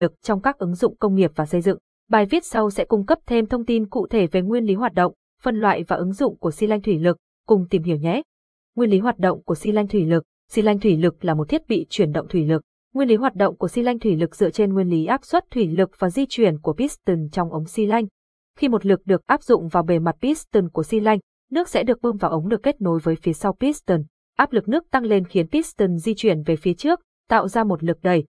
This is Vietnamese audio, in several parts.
lực trong các ứng dụng công nghiệp và xây dựng. Bài viết sau sẽ cung cấp thêm thông tin cụ thể về nguyên lý hoạt động, phân loại và ứng dụng của xi lanh thủy lực, cùng tìm hiểu nhé. Nguyên lý hoạt động của xi lanh thủy lực Xi lanh thủy lực là một thiết bị chuyển động thủy lực. Nguyên lý hoạt động của xi lanh thủy lực dựa trên nguyên lý áp suất thủy lực và di chuyển của piston trong ống xi lanh. Khi một lực được áp dụng vào bề mặt piston của xi lanh, nước sẽ được bơm vào ống được kết nối với phía sau piston. Áp lực nước tăng lên khiến piston di chuyển về phía trước, tạo ra một lực đẩy.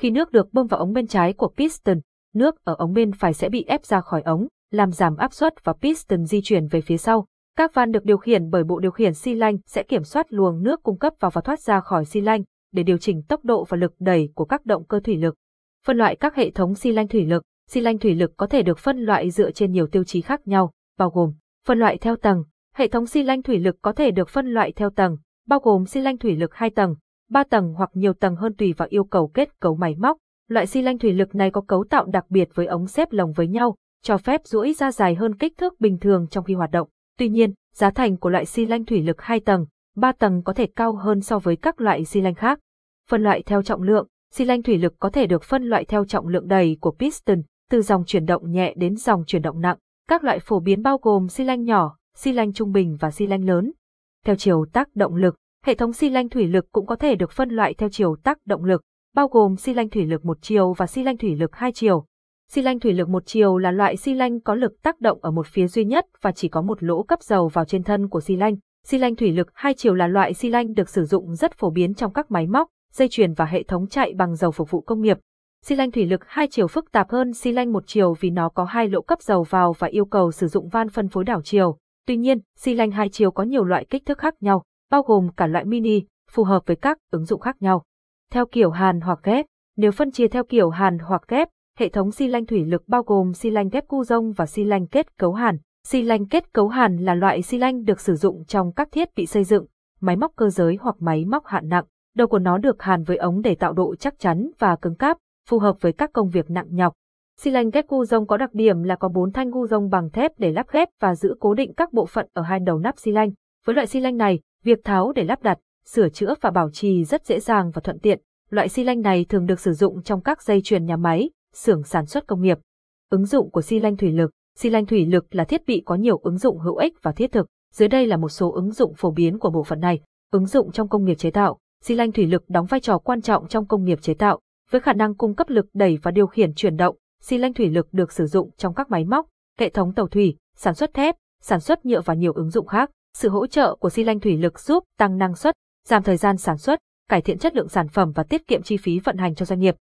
Khi nước được bơm vào ống bên trái của piston, nước ở ống bên phải sẽ bị ép ra khỏi ống, làm giảm áp suất và piston di chuyển về phía sau. Các van được điều khiển bởi bộ điều khiển xi lanh sẽ kiểm soát luồng nước cung cấp vào và thoát ra khỏi xi lanh để điều chỉnh tốc độ và lực đẩy của các động cơ thủy lực. Phân loại các hệ thống xi lanh thủy lực, xi lanh thủy lực có thể được phân loại dựa trên nhiều tiêu chí khác nhau, bao gồm phân loại theo tầng. Hệ thống xi lanh thủy lực có thể được phân loại theo tầng, bao gồm xi lanh thủy lực 2 tầng, 3 tầng hoặc nhiều tầng hơn tùy vào yêu cầu kết cấu máy móc. Loại xi lanh thủy lực này có cấu tạo đặc biệt với ống xếp lồng với nhau, cho phép duỗi ra dài hơn kích thước bình thường trong khi hoạt động. Tuy nhiên, giá thành của loại xi lanh thủy lực 2 tầng, 3 tầng có thể cao hơn so với các loại xi lanh khác. Phân loại theo trọng lượng, xi lanh thủy lực có thể được phân loại theo trọng lượng đầy của piston, từ dòng chuyển động nhẹ đến dòng chuyển động nặng. Các loại phổ biến bao gồm xi lanh nhỏ, xi lanh trung bình và xi lanh lớn. Theo chiều tác động lực, hệ thống xi lanh thủy lực cũng có thể được phân loại theo chiều tác động lực, bao gồm xi lanh thủy lực một chiều và xi lanh thủy lực hai chiều. Xi lanh thủy lực một chiều là loại xi lanh có lực tác động ở một phía duy nhất và chỉ có một lỗ cấp dầu vào trên thân của xi lanh. Xi lanh thủy lực hai chiều là loại xi lanh được sử dụng rất phổ biến trong các máy móc, dây chuyền và hệ thống chạy bằng dầu phục vụ công nghiệp. Xi lanh thủy lực hai chiều phức tạp hơn xi lanh một chiều vì nó có hai lỗ cấp dầu vào và yêu cầu sử dụng van phân phối đảo chiều. Tuy nhiên, xi lanh hai chiều có nhiều loại kích thước khác nhau, bao gồm cả loại mini, phù hợp với các ứng dụng khác nhau. Theo kiểu hàn hoặc ghép, nếu phân chia theo kiểu hàn hoặc ghép, Hệ thống xi lanh thủy lực bao gồm xi lanh ghép cu rông và xi lanh kết cấu hàn. Xi lanh kết cấu hàn là loại xi lanh được sử dụng trong các thiết bị xây dựng, máy móc cơ giới hoặc máy móc hạng nặng. Đầu của nó được hàn với ống để tạo độ chắc chắn và cứng cáp, phù hợp với các công việc nặng nhọc. Xi lanh ghép cu rông có đặc điểm là có bốn thanh gu rông bằng thép để lắp ghép và giữ cố định các bộ phận ở hai đầu nắp xi lanh. Với loại xi lanh này, việc tháo để lắp đặt, sửa chữa và bảo trì rất dễ dàng và thuận tiện. Loại xi lanh này thường được sử dụng trong các dây chuyền nhà máy, xưởng sản xuất công nghiệp. Ứng dụng của xi lanh thủy lực Xi lanh thủy lực là thiết bị có nhiều ứng dụng hữu ích và thiết thực. Dưới đây là một số ứng dụng phổ biến của bộ phận này. Ứng dụng trong công nghiệp chế tạo. Xi lanh thủy lực đóng vai trò quan trọng trong công nghiệp chế tạo. Với khả năng cung cấp lực đẩy và điều khiển chuyển động, xi lanh thủy lực được sử dụng trong các máy móc, hệ thống tàu thủy, sản xuất thép, sản xuất nhựa và nhiều ứng dụng khác. Sự hỗ trợ của xi lanh thủy lực giúp tăng năng suất, giảm thời gian sản xuất, cải thiện chất lượng sản phẩm và tiết kiệm chi phí vận hành cho doanh nghiệp.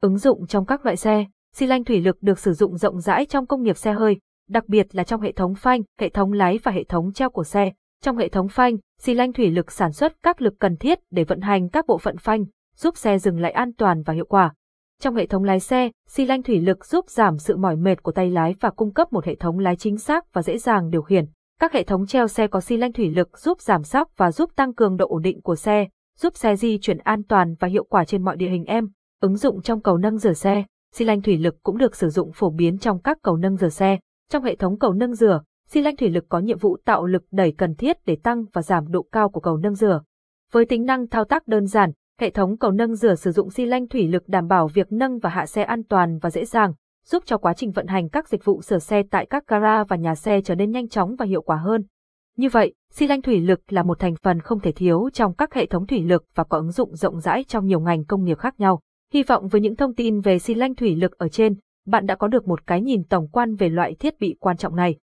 Ứng dụng trong các loại xe, xi lanh thủy lực được sử dụng rộng rãi trong công nghiệp xe hơi, đặc biệt là trong hệ thống phanh, hệ thống lái và hệ thống treo của xe. Trong hệ thống phanh, xi lanh thủy lực sản xuất các lực cần thiết để vận hành các bộ phận phanh, giúp xe dừng lại an toàn và hiệu quả. Trong hệ thống lái xe, xi lanh thủy lực giúp giảm sự mỏi mệt của tay lái và cung cấp một hệ thống lái chính xác và dễ dàng điều khiển. Các hệ thống treo xe có xi lanh thủy lực giúp giảm sóc và giúp tăng cường độ ổn định của xe, giúp xe di chuyển an toàn và hiệu quả trên mọi địa hình em. Ứng dụng trong cầu nâng rửa xe, xi lanh thủy lực cũng được sử dụng phổ biến trong các cầu nâng rửa xe. Trong hệ thống cầu nâng rửa, xi lanh thủy lực có nhiệm vụ tạo lực đẩy cần thiết để tăng và giảm độ cao của cầu nâng rửa. Với tính năng thao tác đơn giản, hệ thống cầu nâng rửa sử dụng xi lanh thủy lực đảm bảo việc nâng và hạ xe an toàn và dễ dàng, giúp cho quá trình vận hành các dịch vụ sửa xe tại các gara và nhà xe trở nên nhanh chóng và hiệu quả hơn. Như vậy, xi lanh thủy lực là một thành phần không thể thiếu trong các hệ thống thủy lực và có ứng dụng rộng rãi trong nhiều ngành công nghiệp khác nhau. Hy vọng với những thông tin về xi lanh thủy lực ở trên, bạn đã có được một cái nhìn tổng quan về loại thiết bị quan trọng này.